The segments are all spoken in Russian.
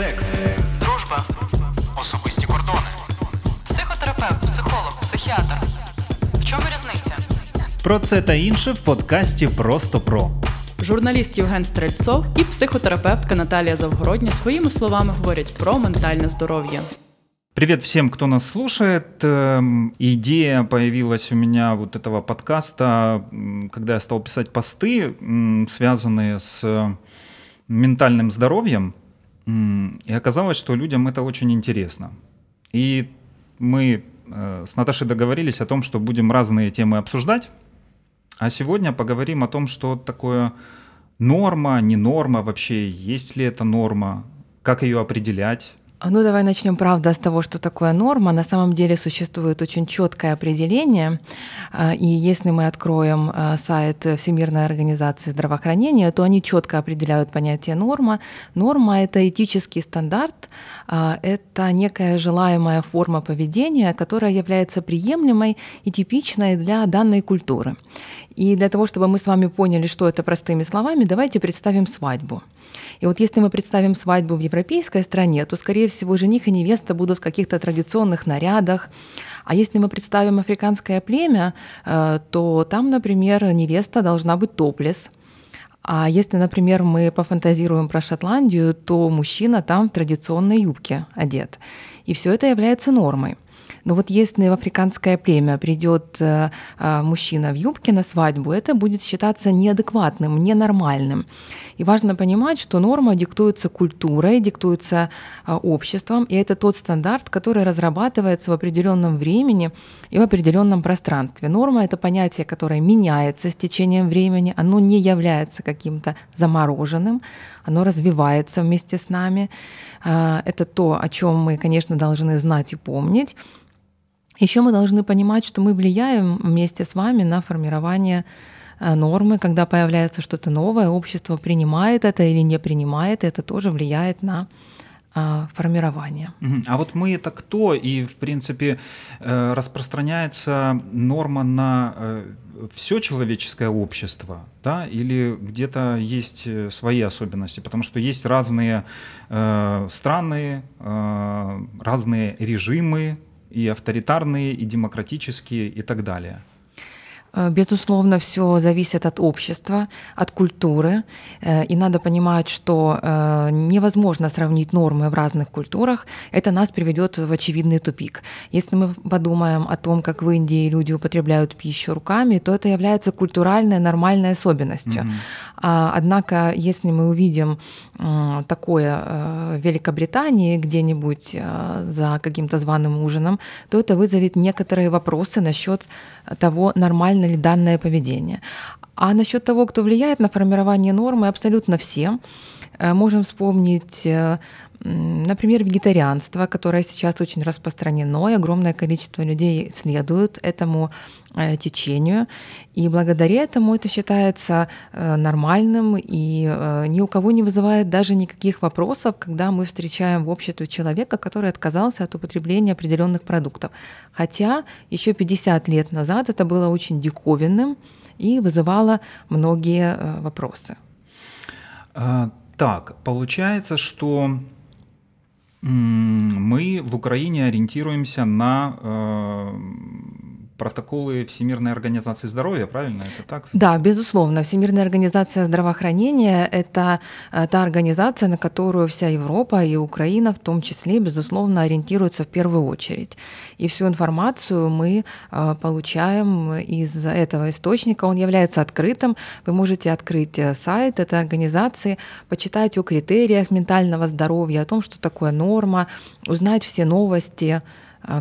секс, дружба, особисті кордони. Психотерапевт, психолог, психіатр. В чому різниця? Про це та інше в подкасті Просто про. Журналіст Євген Стрельцов і психотерапевтка Наталія Завгородня своїми словами говорять про ментальне здоров'я. Привет всем, кто нас слушает. Эм, Идея появилась у меня вот этого подкаста, м, когда я стал писать посты, м, связанные с ментальным здоровьем. И оказалось, что людям это очень интересно. И мы э, с Наташей договорились о том, что будем разные темы обсуждать. А сегодня поговорим о том, что такое норма, не норма вообще, есть ли это норма, как ее определять. А Ну, давай начнем, правда, с того, что такое норма. На самом деле существует очень четкое определение. А, И если мы откроем а, сайт Всемирной организации здравоохранения, то они четко определяют понятие норма. Норма — это этический стандарт, это некая желаемая форма поведения, которая является приемлемой и типичной для данной культуры. И для того, чтобы мы с вами поняли, что это простыми словами, давайте представим свадьбу. И вот если мы представим свадьбу в европейской стране, то, скорее всего, жених и невеста будут в каких-то традиционных нарядах. А если мы представим африканское племя, э, то там, например, невеста должна быть топлес. А если, например, мы пофантазируем про Шотландию, то мужчина там в традиционной юбке одет. И все это является нормой. Но вот если в африканское племя придет э, э, мужчина в юбке на свадьбу, это будет считаться неадекватным, ненормальным. И важно понимать, что норма диктуется культурой, диктуется э, обществом, и это тот стандарт, который разрабатывается в определенном времени и в определенном пространстве. Норма — это понятие, которое меняется с течением времени, оно не является каким-то замороженным, оно развивается вместе с нами. А, Это то, о чем мы, конечно, должны знать и помнить. Еще мы должны понимать, что мы влияем вместе с вами на формирование нормы, когда появляется что-то новое, общество принимает это или не принимает, это тоже влияет на а, формирование. А вот мы это кто? И, в принципе, э, распространяется норма на все человеческое общество, да, или где-то есть э, свои особенности, потому что есть разные э, страны, э, разные режимы, и авторитарные, и демократические, и так далее. Э, Безусловно, все зависит от общества, от культуры. Э, И надо понимать, что э, невозможно сравнить нормы в разных культурах. Это нас приведет в очевидный тупик. Если мы подумаем о том, как в Индии люди употребляют пищу руками, то это является культуральной нормальной особенностью. А, Однако, если мы увидим такое в Великобритании где-нибудь за каким-то званым ужином, то это вызовет некоторые вопросы насчет того, нормально ли данное поведение. А насчет того, кто влияет на формирование нормы, абсолютно все. Э, Можем вспомнить, э, например, вегетарианство, которое сейчас очень распространено, и огромное количество людей следует этому э, течению. И благодаря этому это считается э, нормальным и э, ни у кого не вызывает даже никаких вопросов, когда мы встречаем в обществе человека, который отказался от употребления определенных продуктов. Хотя еще 50 лет назад это было очень диковинным и вызывало многие вопросы. А, Так, получается, что мы в Украине ориентируемся на э, протоколы Всемирной организации здоровья, правильно? Это так? Да, безусловно. Всемирная организация здравоохранения — это э, та организация, на которую вся Европа и Украина в том числе, безусловно, ориентируются в первую очередь. И всю информацию мы э, получаем из этого источника. Он является открытым. Вы можете открыть э, сайт этой организации, почитать о критериях ментального здоровья, о том, что такое норма, узнать все новости,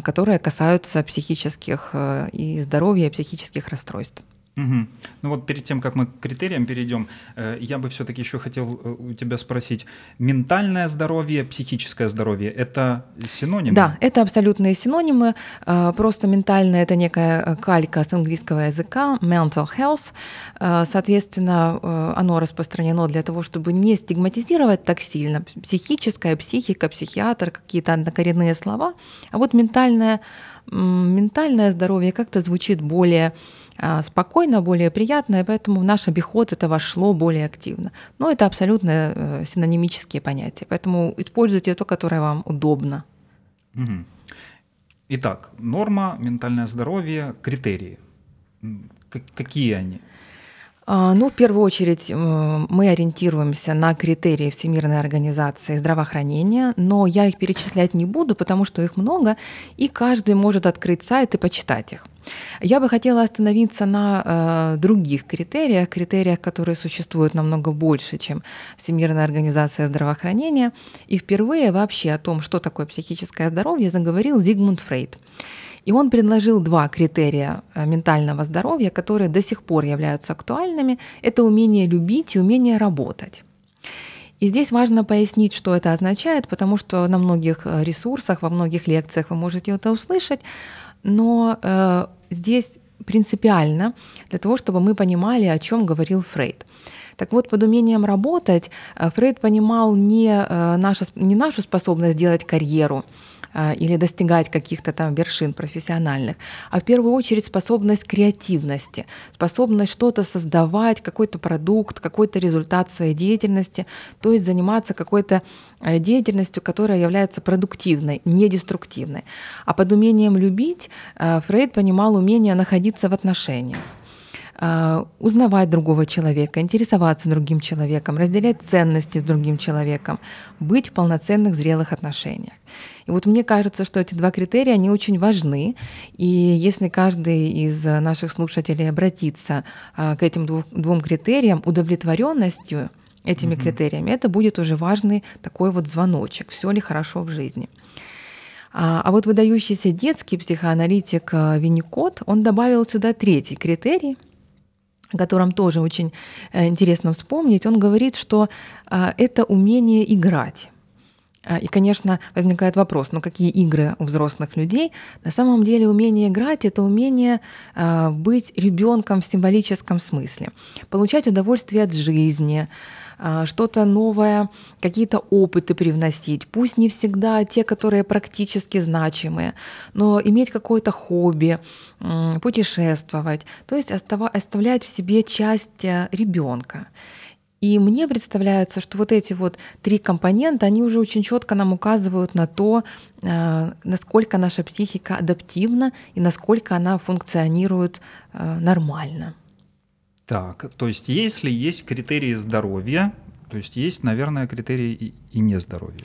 которые касаются психических э, и здоровья, и психических расстройств. Мгм. Ну вот перед тем, как мы к критериям перейдем, э, я бы все-таки еще хотел э, у тебя спросить, ментальное здоровье, психическое здоровье – это синонимы? Да, это абсолютные синонимы. Э, Просто ментальное это некая калька с английского языка, mental health. Соответственно, оно распространено для того, чтобы не стигматизировать так сильно. Психическая, психика, психиатр, какие-то однокоренные слова. А вот ментальное, ментальное здоровье как-то звучит более спокойно, более приятно, и поэтому в наш обиход это вошло более активно. Но это абсолютно э, синонимические понятия, поэтому используйте то, которое вам удобно. Угу. Итак, норма, ментальное здоровье, критерии. Какие они? А, ну, в первую очередь мы ориентируемся на критерии Всемирной организации здравоохранения, но я их перечислять не буду, потому что их много, и каждый может открыть сайт и почитать их. Я бы хотела остановиться на э, других критериях, критериях, которые существуют намного больше, чем Всемирная организация здравоохранения. И впервые вообще о том, что такое психическое здоровье, заговорил Зигмунд Фрейд. И он предложил два критерия э, ментального здоровья, которые до сих пор являются актуальными. Это умение любить и умение работать. И здесь важно пояснить, что это означает, потому что на многих э, ресурсах, во многих лекциях вы можете это услышать, но э, здесь принципиально для того, чтобы мы понимали, о чем говорил Фрейд. Так вот, под умением работать э, Фрейд понимал не, нашу, не нашу способность делать карьеру, или достигать каких-то там вершин профессиональных, а в первую очередь способность креативности, способность что-то создавать, какой-то продукт, какой-то результат своей деятельности, то есть заниматься какой-то э, деятельностью, которая является продуктивной, не деструктивной. А под умением любить э, Фрейд понимал умение находиться в отношениях узнавать другого человека, интересоваться другим человеком, разделять ценности с другим человеком, быть в полноценных зрелых отношениях. И вот мне кажется, что эти два критерия, они очень важны. И если каждый из наших слушателей обратится а, к этим двум критериям удовлетворенностью этими угу. критериями, это будет уже важный такой вот звоночек, все ли хорошо в жизни. А, а вот выдающийся детский психоаналитик а, Винникот, он добавил сюда третий критерий, о котором тоже очень э, интересно вспомнить. Он говорит, что это умение играть. А, и, конечно, возникает вопрос, ну какие игры у взрослых людей? На самом деле умение играть — это умение а, быть ребенком в символическом смысле, получать удовольствие от жизни, а, что-то новое, какие-то опыты привносить, пусть не всегда те, которые практически значимые, но иметь какое-то хобби, путешествовать, то есть оставлять в себе часть э, ребенка. И мне представляется, что вот эти вот три компонента, они уже очень четко нам указывают на то, э, насколько наша психика адаптивна и насколько она функционирует э, нормально. Так, то есть если есть критерии здоровья, то есть есть, наверное, критерии и нездоровья.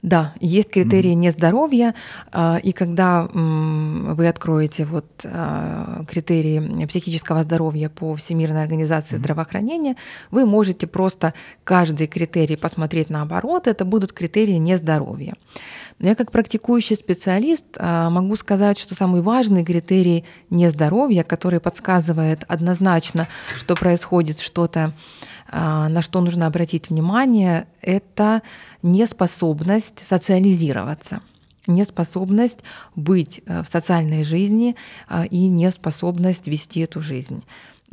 Да, есть критерии mm-hmm. нездоровья, а, и когда вы откроете вот а, критерии психического здоровья по Всемирной организации mm-hmm. здравоохранения, вы можете просто каждый критерий посмотреть наоборот, это будут критерии нездоровья. Но я как практикующий специалист а, могу сказать, что самый важный критерий нездоровья, который подсказывает однозначно, что происходит что-то а, на что нужно обратить внимание, это неспособность социализироваться неспособность быть э, в социальной жизни а, и неспособность вести эту жизнь.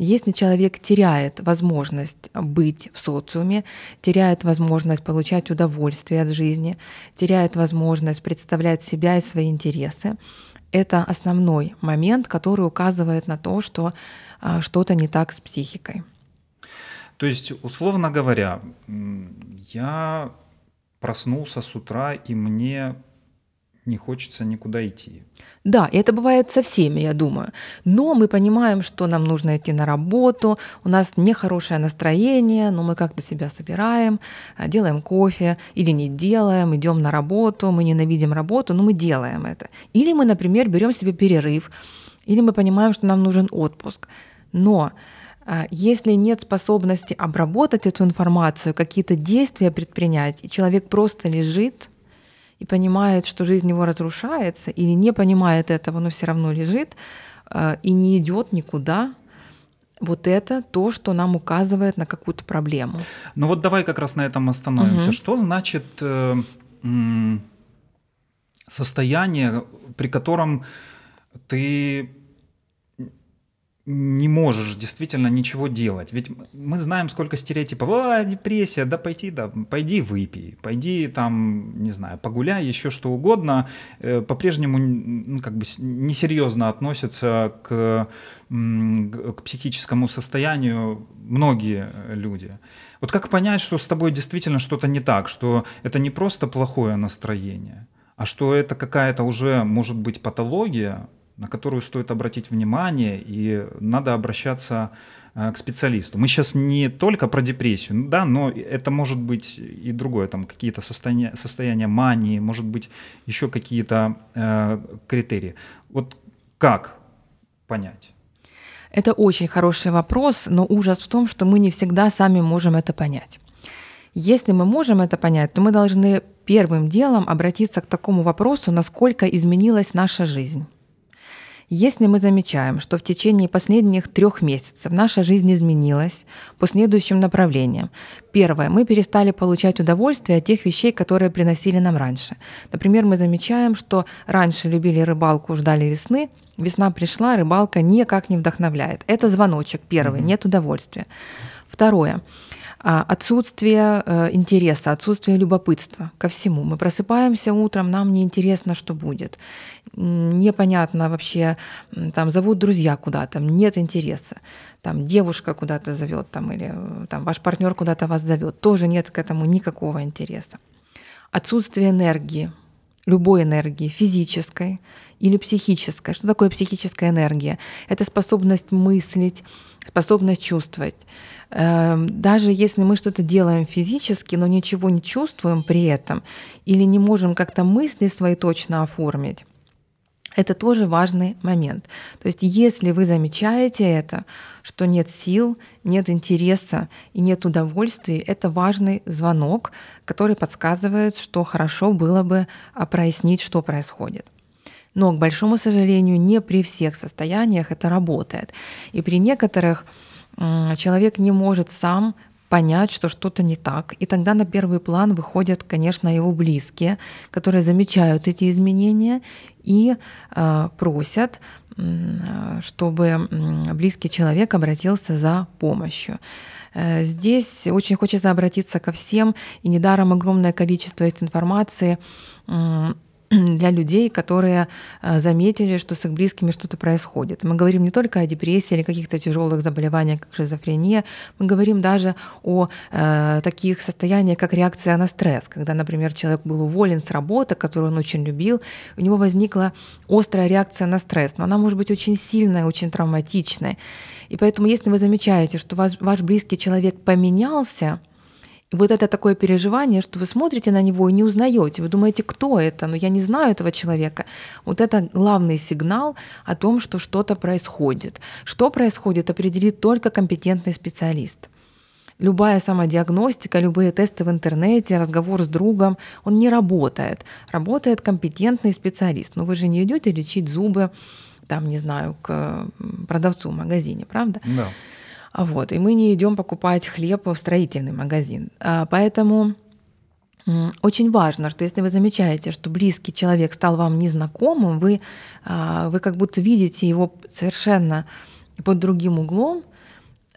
Если человек теряет возможность быть в социуме, теряет возможность получать удовольствие от жизни, теряет возможность представлять себя и свои интересы, это основной момент, который указывает на то, что а, что-то не так с психикой. То есть, условно говоря, я проснулся с утра, и мне не хочется никуда идти. Да, и это бывает со всеми, я думаю. Но мы понимаем, что нам нужно идти на работу, у нас нехорошее настроение, но мы как-то себя собираем, а, делаем кофе или не делаем, идем на работу, мы ненавидим работу, но мы делаем это. Или мы, например, берем себе перерыв, или мы понимаем, что нам нужен отпуск. Но а, если нет способности обработать эту информацию, какие-то действия предпринять, и человек просто лежит и понимает, что жизнь его разрушается, или не понимает этого, но все равно лежит а, и не идет никуда, вот это то, что нам указывает на какую-то проблему. Ну вот давай как раз на этом остановимся. Угу. Что значит э, состояние, при котором ты не можешь действительно ничего делать. Ведь мы знаем, сколько стереотипов. А, депрессия, да пойди, да, пойди выпей, пойди там, не знаю, погуляй, еще что угодно. Э, по-прежнему ну, как бы несерьезно относятся к, к психическому состоянию многие люди. Вот как понять, что с тобой действительно что-то не так, что это не просто плохое настроение, а что это какая-то уже, может быть, патология, на которую стоит обратить внимание, и надо обращаться э, к специалисту. Мы сейчас не только про депрессию, да, но это может быть и другое, там какие-то состояния, состояния мании, может быть еще какие-то э, критерии. Вот как понять? Это очень хороший вопрос, но ужас в том, что мы не всегда сами можем это понять. Если мы можем это понять, то мы должны первым делом обратиться к такому вопросу, насколько изменилась наша жизнь. Если мы замечаем, что в течение последних трех месяцев наша жизнь изменилась по следующим направлениям. Первое, мы перестали получать удовольствие от тех вещей, которые приносили нам раньше. Например, мы замечаем, что раньше любили рыбалку, ждали весны, весна пришла, рыбалка никак не вдохновляет. Это звоночек первый, нет удовольствия. Второе, отсутствие э, интереса, отсутствие любопытства ко всему. Мы просыпаемся утром, нам неинтересно, что будет. Непонятно вообще, там зовут друзья куда-то, нет интереса. Там девушка куда-то зовет, там, или э, там, ваш партнер куда-то вас зовет, тоже нет к этому никакого интереса. Отсутствие энергии, любой энергии, физической или психической. Что такое психическая энергия? Это способность мыслить, способность чувствовать. Эм, даже если мы что-то делаем физически, но ничего не чувствуем при этом, или не можем как-то мысли свои точно оформить, это тоже важный момент. То есть если вы замечаете это, что нет сил, нет интереса и нет удовольствия, это важный звонок, который подсказывает, что хорошо было бы а, прояснить, что происходит. Но, к большому сожалению, не при всех состояниях это работает. И при некоторых человек не может сам понять, что что-то не так. И тогда на первый план выходят, конечно, его близкие, которые замечают эти изменения и э, просят, э, чтобы близкий человек обратился за помощью. Э, здесь очень хочется обратиться ко всем, и недаром огромное количество этой информации для людей, которые э, заметили, что с их близкими что-то происходит. Мы говорим не только о депрессии или каких-то тяжелых заболеваниях, как шизофрения, мы говорим даже о э, таких состояниях, как реакция на стресс, когда, например, человек был уволен с работы, которую он очень любил, у него возникла острая реакция на стресс, но она может быть очень сильная, очень травматичная. И поэтому, если вы замечаете, что ваш, ваш близкий человек поменялся, вот это такое переживание, что вы смотрите на него и не узнаете, вы думаете, кто это, но я не знаю этого человека. Вот это главный сигнал о том, что что-то происходит. Что происходит, определит только компетентный специалист. Любая самодиагностика, любые тесты в интернете, разговор с другом, он не работает. Работает компетентный специалист. Но вы же не идете лечить зубы, там, не знаю, к продавцу в магазине, правда? Да. А вот, и мы не идем покупать хлеб в строительный магазин. А, поэтому очень важно, что если вы замечаете, что близкий человек стал вам незнакомым, вы, а, вы как будто видите его совершенно под другим углом,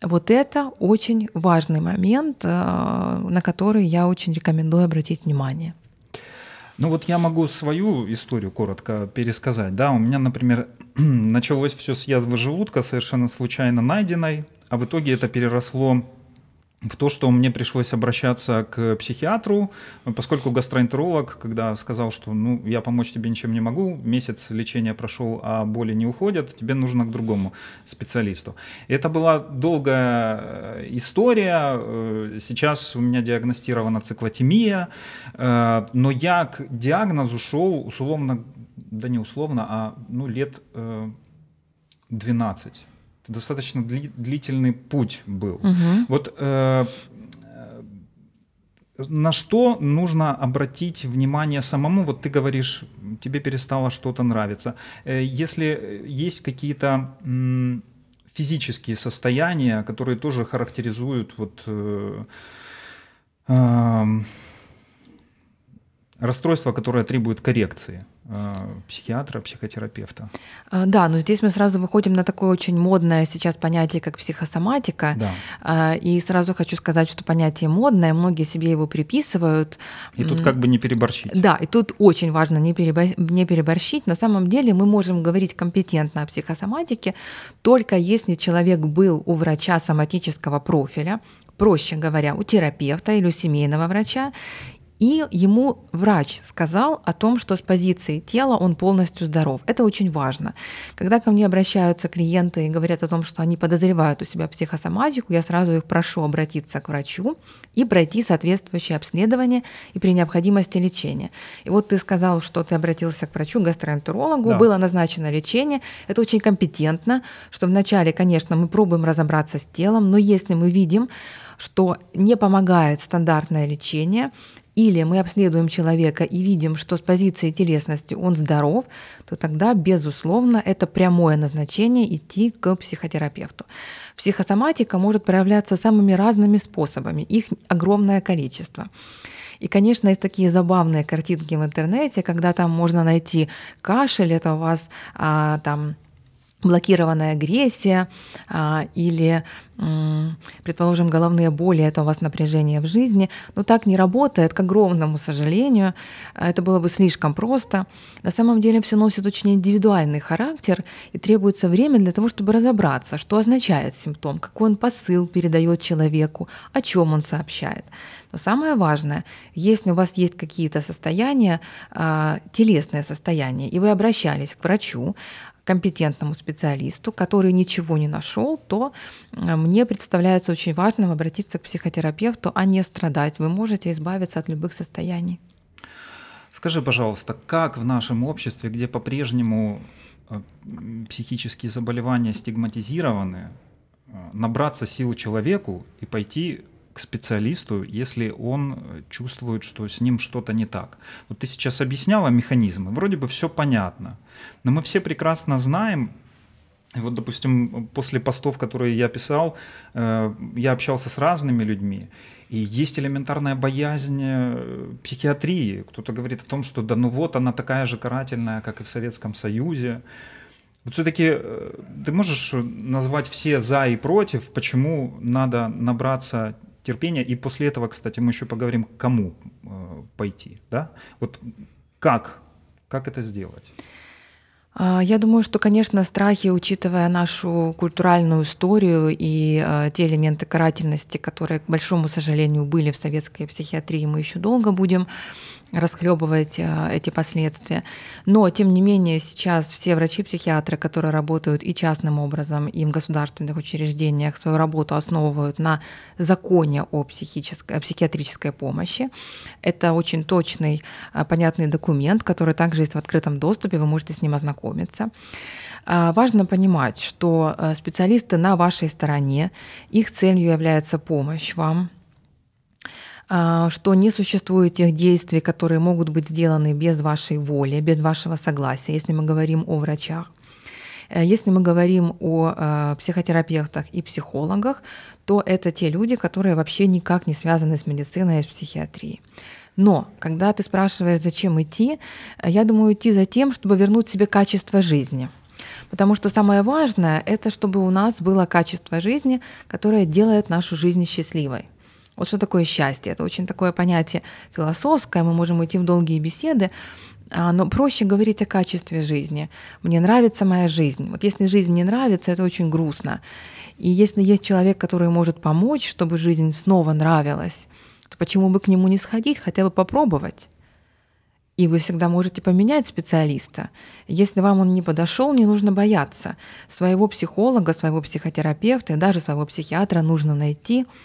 вот это очень важный момент, на который я очень рекомендую обратить внимание. Ну вот я могу свою историю коротко пересказать. Да, у меня, например, началось все с язвы желудка, совершенно случайно найденной а в итоге это переросло в то, что мне пришлось обращаться к психиатру, поскольку гастроэнтеролог, когда сказал, что ну, я помочь тебе ничем не могу, месяц лечения прошел, а боли не уходят, тебе нужно к другому специалисту. Это была долгая э, история, э, сейчас у меня диагностирована циклотемия, э, но я к диагнозу шел условно, да не условно, а ну, лет 12 достаточно дли, длительный путь был. Угу. Вот э, на что нужно обратить внимание самому? Вот ты говоришь, тебе перестало что-то нравиться. Э, если есть какие-то физические состояния, которые тоже характеризуют вот э, э, расстройство, которое требует коррекции. Э, психиатра, психотерапевта. А, да, но здесь мы сразу выходим на такое очень модное сейчас понятие, как психосоматика. Да. А, и сразу хочу сказать, что понятие модное, многие себе его приписывают. И тут как бы не переборщить. Да, и тут очень важно не, не переборщить. На самом деле мы можем говорить компетентно о психосоматике только если человек был у врача соматического профиля, проще говоря, у терапевта или у семейного врача, и ему врач сказал о том, что с позиции тела он полностью здоров. Это очень важно. Когда ко мне обращаются клиенты и говорят о том, что они подозревают у себя психосоматику, я сразу их прошу обратиться к врачу и пройти соответствующее обследование и при необходимости лечение. И вот ты сказал, что ты обратился к врачу, гастроэнтерологу, да. было назначено лечение. Это очень компетентно, что вначале, конечно, мы пробуем разобраться с телом, но если мы видим, что не помогает стандартное лечение, или мы обследуем человека и видим, что с позиции телесности он здоров, то тогда, безусловно, это прямое назначение идти к психотерапевту. Психосоматика может проявляться самыми разными способами, их огромное количество. И, конечно, есть такие забавные картинки в интернете, когда там можно найти кашель, это у вас а, там блокированная агрессия а, или, предположим, головные боли, это у вас напряжение в жизни. Но так не работает, к огромному сожалению. Это было бы слишком просто. На самом деле все носит очень индивидуальный характер и требуется время для того, чтобы разобраться, что означает симптом, какой он посыл передает человеку, о чем он сообщает. Но самое важное, если у вас есть какие-то состояния, а, телесные состояния, и вы обращались к врачу, компетентному специалисту, который ничего не нашел, то э, мне представляется очень важным обратиться к психотерапевту, а не страдать. Вы можете избавиться от любых состояний. Скажи, пожалуйста, как в нашем обществе, где по-прежнему э, психические заболевания стигматизированы, э, набраться сил человеку и пойти к специалисту, если он чувствует, что с ним что-то не так. Вот ты сейчас объясняла механизмы, вроде бы все понятно, но мы все прекрасно знаем, вот, допустим, после постов, которые я писал, э, я общался с разными людьми, и есть элементарная боязнь э, психиатрии. Кто-то говорит о том, что да ну вот она такая же карательная, как и в Советском Союзе. Вот все-таки э, ты можешь назвать все за и против, почему надо набраться терпения. И после этого, кстати, мы еще поговорим, кому э, пойти. Да? Вот как, как это сделать? А, я думаю, что, конечно, страхи, учитывая нашу культуральную историю и э, те элементы карательности, которые, к большому сожалению, были в советской психиатрии, мы еще долго будем расхлебывать э, эти последствия. Но, тем не менее, сейчас все врачи-психиатры, которые работают и частным образом, и в государственных учреждениях, свою работу основывают на законе о, психической, о психиатрической помощи. Это очень точный, э, понятный документ, который также есть в открытом доступе, вы можете с ним ознакомиться. А, важно понимать, что э, специалисты на вашей стороне, их целью является помощь вам, что не существует тех действий, которые могут быть сделаны без вашей воли, без вашего согласия, если мы говорим о врачах. Э, если мы говорим о э, психотерапевтах и психологах, то это те люди, которые вообще никак не связаны с медициной и с психиатрией. Но когда ты спрашиваешь, зачем идти, э, я думаю, идти за тем, чтобы вернуть себе качество жизни. Потому что самое важное — это чтобы у нас было качество жизни, которое делает нашу жизнь счастливой. Вот что такое счастье? Это очень такое понятие философское, мы можем уйти в долгие беседы, а, но проще говорить о качестве жизни. Мне нравится моя жизнь. Вот если жизнь не нравится, это очень грустно. И если есть человек, который может помочь, чтобы жизнь снова нравилась, то почему бы к нему не сходить, хотя бы попробовать? И вы всегда можете поменять специалиста. Если вам он не подошел, не нужно бояться. Своего психолога, своего психотерапевта и даже своего психиатра нужно найти –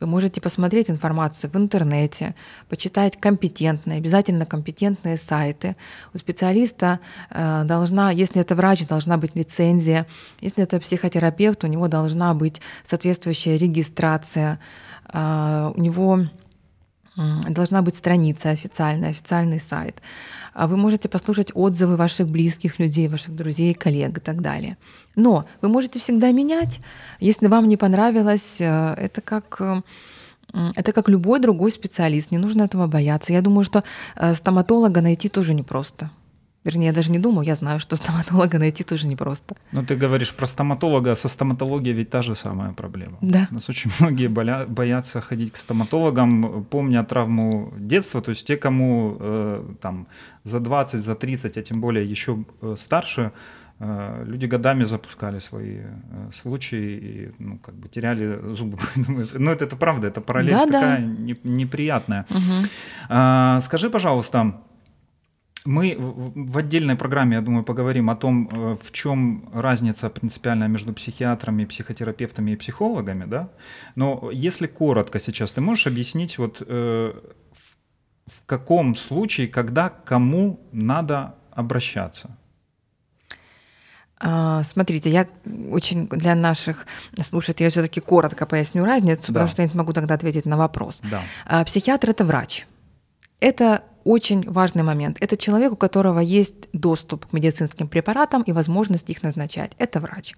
вы можете посмотреть информацию в интернете, почитать компетентные, обязательно компетентные сайты. У специалиста э, должна, если это врач, должна быть лицензия. Если это психотерапевт, у него должна быть соответствующая регистрация. Э, у него должна быть страница официальная, официальный сайт. А вы можете послушать отзывы ваших близких людей, ваших друзей, коллег и так далее. Но вы можете всегда менять. Если вам не понравилось, э, это как э, это как любой другой специалист, не нужно этого бояться. Я думаю, что э, стоматолога найти тоже непросто. Вернее, я даже не думаю, я знаю, что стоматолога найти тоже непросто. Ну, ты говоришь про стоматолога, со стоматологией ведь та же самая проблема. Да. У нас очень многие боля- боятся ходить к стоматологам, помня травму детства, то есть те, кому э, там за 20, за 30, а тем более еще э, старше, э, люди годами запускали свои э, случаи и ну, как бы теряли зубы. ну, это, это правда, это параллель Да, да. такая не- неприятная. Мгм. А, Скажи, пожалуйста, мы в- отдельной программе, я думаю, поговорим о том, э, в чем разница принципиальная между психиатрами, психотерапевтами и психологами, да? Но если коротко сейчас, ты можешь объяснить, вот э, в- каком случае, когда, кому надо обращаться? А, Смотрите, я очень для наших слушателей все-таки коротко поясню разницу, Да. потому что я не смогу тогда ответить на вопрос. Да. А, Психиатр это врач. Это очень важный момент. Это человек, у которого есть доступ к медицинским препаратам и возможность их назначать. Это врач.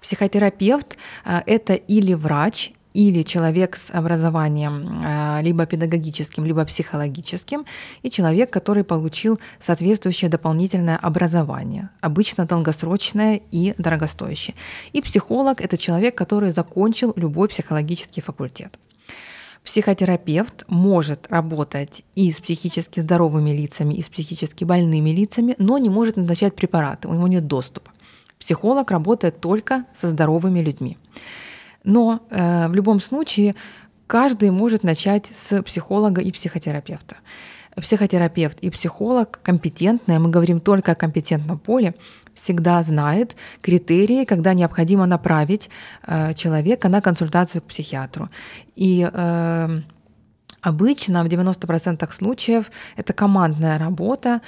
Психотерапевт а, это или врач, или человек с образованием а, либо педагогическим, либо психологическим, и человек, который получил соответствующее дополнительное образование, обычно долгосрочное и дорогостоящее. И психолог — это человек, который закончил любой психологический факультет. Психотерапевт может работать и с психически здоровыми лицами, и с психически больными лицами, но не может назначать препараты, у него нет доступа. Психолог работает только со здоровыми людьми. Но э, в любом случае каждый может начать с психолога и психотерапевта. Психотерапевт и психолог компетентные, мы говорим только о компетентном поле, всегда знает критерии, когда необходимо направить э, человека на консультацию к психиатру. И э, Обычно в 90% случаев это командная работа.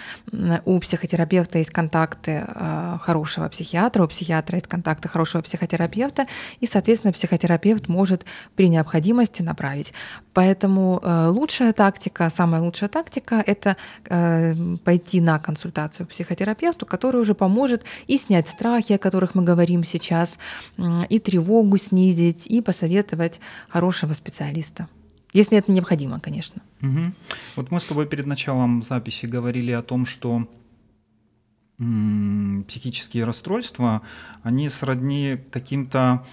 У психотерапевта есть контакты э, хорошего психиатра, у психиатра есть контакты хорошего психотерапевта, и, соответственно, психотерапевт может при необходимости направить. Поэтому э, лучшая тактика, самая лучшая тактика — это э, пойти на консультацию к психотерапевту, который уже поможет и снять страхи, о которых мы говорим сейчас, и тревогу снизить, и посоветовать хорошего специалиста. Если это необходимо, конечно. Мгм. Вот мы с тобой перед началом записи говорили о том, что м, психические расстройства, они сродни каким-то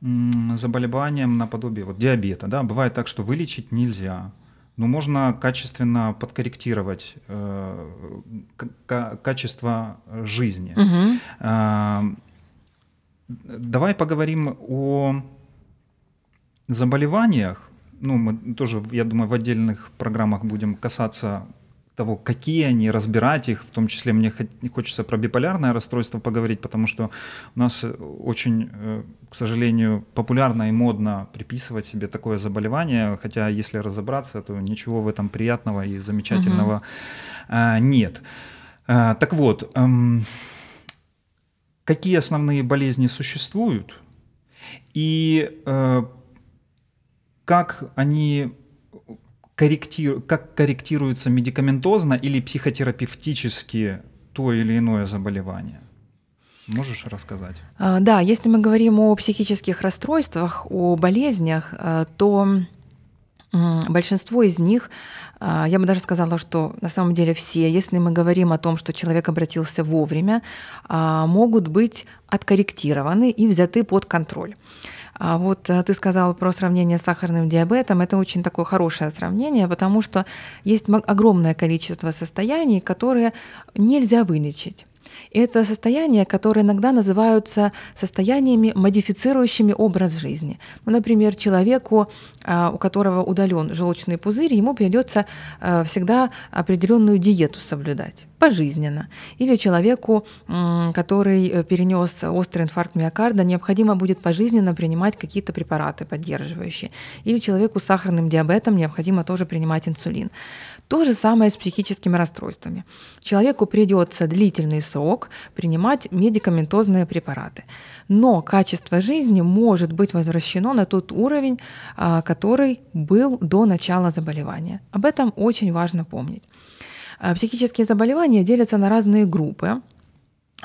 заболеваниям наподобие вот, диабета. Да? Бывает так, что вылечить нельзя, но можно качественно подкорректировать э, качество жизни. Мгм. А, Давай поговорим о заболеваниях. Ну, мы тоже, я думаю, в отдельных программах будем касаться того, какие они, разбирать их. В том числе мне хочется про биполярное расстройство поговорить, потому что у нас э, очень, э, к сожалению, популярно и модно приписывать себе такое заболевание, хотя если разобраться, то ничего в этом приятного и замечательного а, нет. Так вот, эм, какие основные болезни существуют и как они корректиру- как корректируются медикаментозно или психотерапевтически то или иное заболевание. Можешь рассказать? А, Да, если мы говорим о психических расстройствах, о болезнях, а, то большинство из них, а, я бы даже сказала, что на самом деле все, если мы говорим о том, что человек обратился вовремя, а, могут быть откорректированы и взяты под контроль. А вот э, ты сказал про сравнение с сахарным диабетом. Это очень такое хорошее сравнение, потому что есть огромное количество состояний, которые нельзя вылечить. Это состояния, которые иногда называются состояниями, модифицирующими образ жизни. Ну, например, человеку, а, у которого удален желчный пузырь, ему придется а, всегда определенную диету соблюдать пожизненно. Или человеку, который э, перенес острый инфаркт миокарда, необходимо будет пожизненно принимать какие-то препараты поддерживающие. Или человеку с сахарным диабетом необходимо тоже принимать инсулин. То же самое с психическими расстройствами. Человеку придется длительный срок принимать медикаментозные препараты. Но качество жизни может быть возвращено на тот уровень, а, который был до начала заболевания. Об этом очень важно помнить. А, Психические заболевания делятся на разные группы.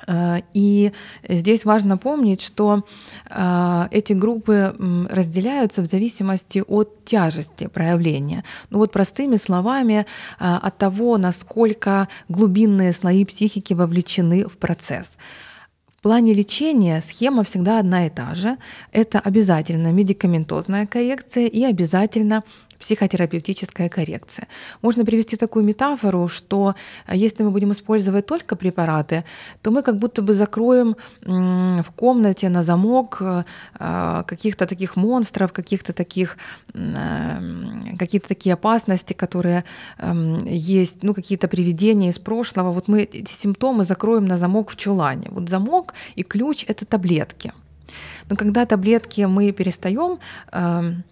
Э, и здесь важно помнить, что э, эти группы разделяются в зависимости от тяжести проявления. Ну вот простыми словами, э, от того, насколько глубинные слои психики вовлечены в процесс. В плане лечения схема всегда одна и та же. Это обязательно медикаментозная коррекция и обязательно психотерапевтическая коррекция. Можно привести такую метафору, что э, если мы будем использовать только препараты, то мы как будто бы закроем в комнате на замок э, э, каких-то таких монстров, каких-то таких какие-то такие опасности, которые эм, есть, ну, какие-то привидения из прошлого. Вот мы эти симптомы закроем на замок в чулане. Вот замок и ключ — это таблетки. Но когда таблетки мы перестаем эм,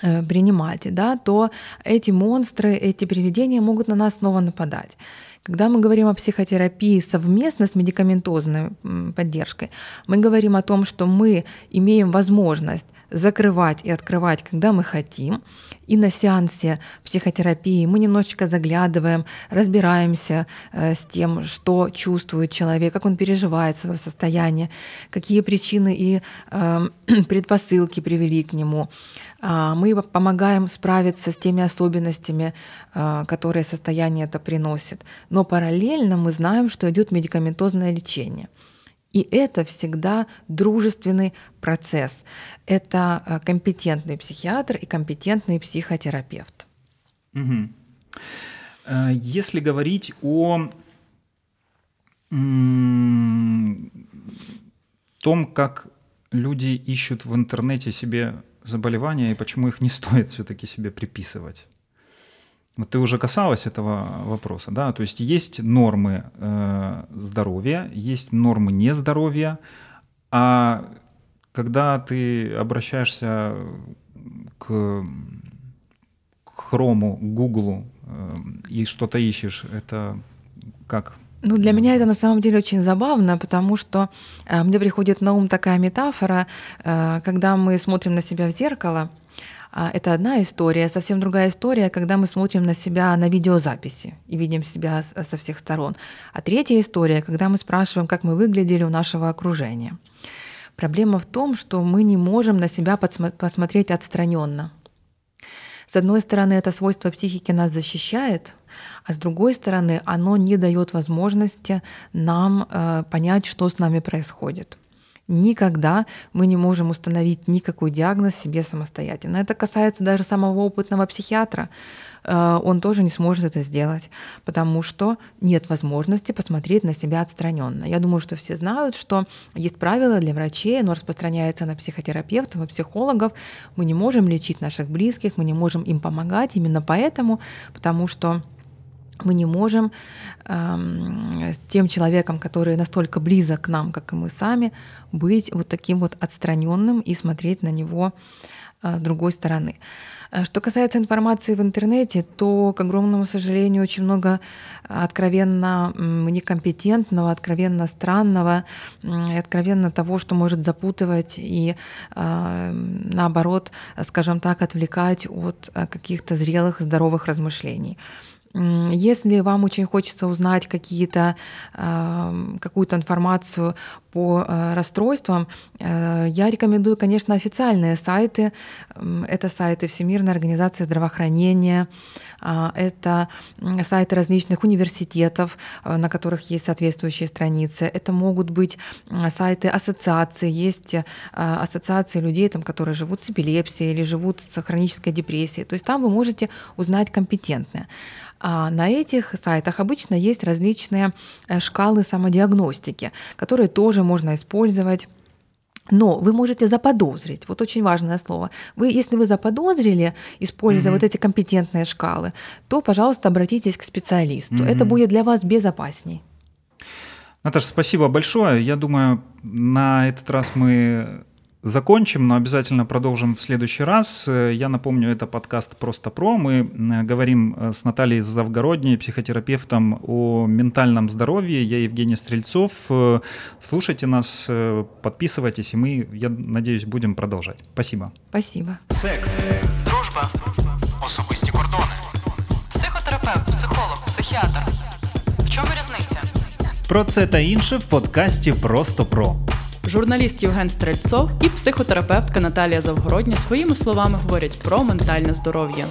принимать, да, то эти монстры, эти привидения могут на нас снова нападать. Когда мы говорим о психотерапии совместно с медикаментозной поддержкой, мы говорим о том, что мы имеем возможность закрывать и открывать, когда мы хотим. И на сеансе психотерапии мы немножечко заглядываем, разбираемся э, с тем, что чувствует человек, как он переживает свое состояние, какие причины и э, предпосылки привели к нему. А, мы помогаем справиться с теми особенностями, а, которые состояние это приносит. Но параллельно мы знаем, что идет медикаментозное лечение. И это всегда дружественный процесс. Это а, компетентный психиатр и компетентный психотерапевт. Угу. Если говорить о том, как люди ищут в интернете себе заболевания и почему их не стоит все-таки себе приписывать? Вот ты уже касалась этого вопроса, да, то есть есть нормы э, здоровья, есть нормы нездоровья, а когда ты обращаешься к, к Хрому, Гуглу э, и что-то ищешь, это как? Ну, для меня это на самом деле очень забавно, потому что э, мне приходит на ум такая метафора, э, когда мы смотрим на себя в зеркало, это одна история, совсем другая история, когда мы смотрим на себя на видеозаписи и видим себя со всех сторон. А третья история, когда мы спрашиваем, как мы выглядели у нашего окружения. Проблема в том, что мы не можем на себя посмотреть отстраненно. С одной стороны, это свойство психики нас защищает, а с другой стороны, оно не дает возможности нам э, понять, что с нами происходит. Никогда мы не можем установить никакой диагноз себе самостоятельно. Это касается даже самого опытного психиатра. Э, он тоже не сможет это сделать, потому что нет возможности посмотреть на себя отстраненно. Я думаю, что все знают, что есть правила для врачей, оно распространяется на психотерапевтов и психологов. Мы не можем лечить наших близких, мы не можем им помогать именно поэтому, потому что мы не можем э, с тем человеком, который настолько близок к нам, как и мы сами, быть вот таким вот отстраненным и смотреть на него э, с другой стороны. Э, что касается информации в интернете, то, к огромному сожалению, очень много откровенно некомпетентного, откровенно странного и откровенно того, что может запутывать и, э, наоборот, скажем так, отвлекать от каких-то зрелых, здоровых размышлений. Если вам очень хочется узнать какие-то, какую-то информацию по э, расстройствам, э, я рекомендую, конечно, официальные сайты. Это сайты Всемирной организации здравоохранения, а, это сайты различных университетов, э, на которых есть соответствующие страницы. Это могут быть сайты ассоциаций. Есть ассоциации людей, там, которые живут с эпилепсией или живут с хронической депрессией. То есть там вы можете узнать компетентное. А на этих сайтах обычно есть различные э, шкалы самодиагностики, которые тоже можно использовать. Но вы можете заподозрить, вот очень важное слово. Вы, если вы заподозрили, используя mm-hmm. вот эти компетентные шкалы, то, пожалуйста, обратитесь к специалисту. Mm-hmm. Это будет для вас безопасней. Наташа, спасибо большое. Я думаю, на этот раз мы закончим, но обязательно продолжим в следующий раз. Я напомню, это подкаст «Просто про». Мы э, говорим э, с Натальей Завгородней, психотерапевтом, о ментальном здоровье. Я Евгений Стрельцов. Э, слушайте нас, подписывайтесь, и мы, я надеюсь, будем продолжать. Спасибо. Спасибо. Секс, дружба, особисті кордони. Психотерапевт, психолог, психіатр. В чому різниця? Про це та інше в подкасті Просто про. Журналіст Євген Стрельцов і психотерапевтка Наталія Завгородня своїми словами говорять про ментальне здоров'я.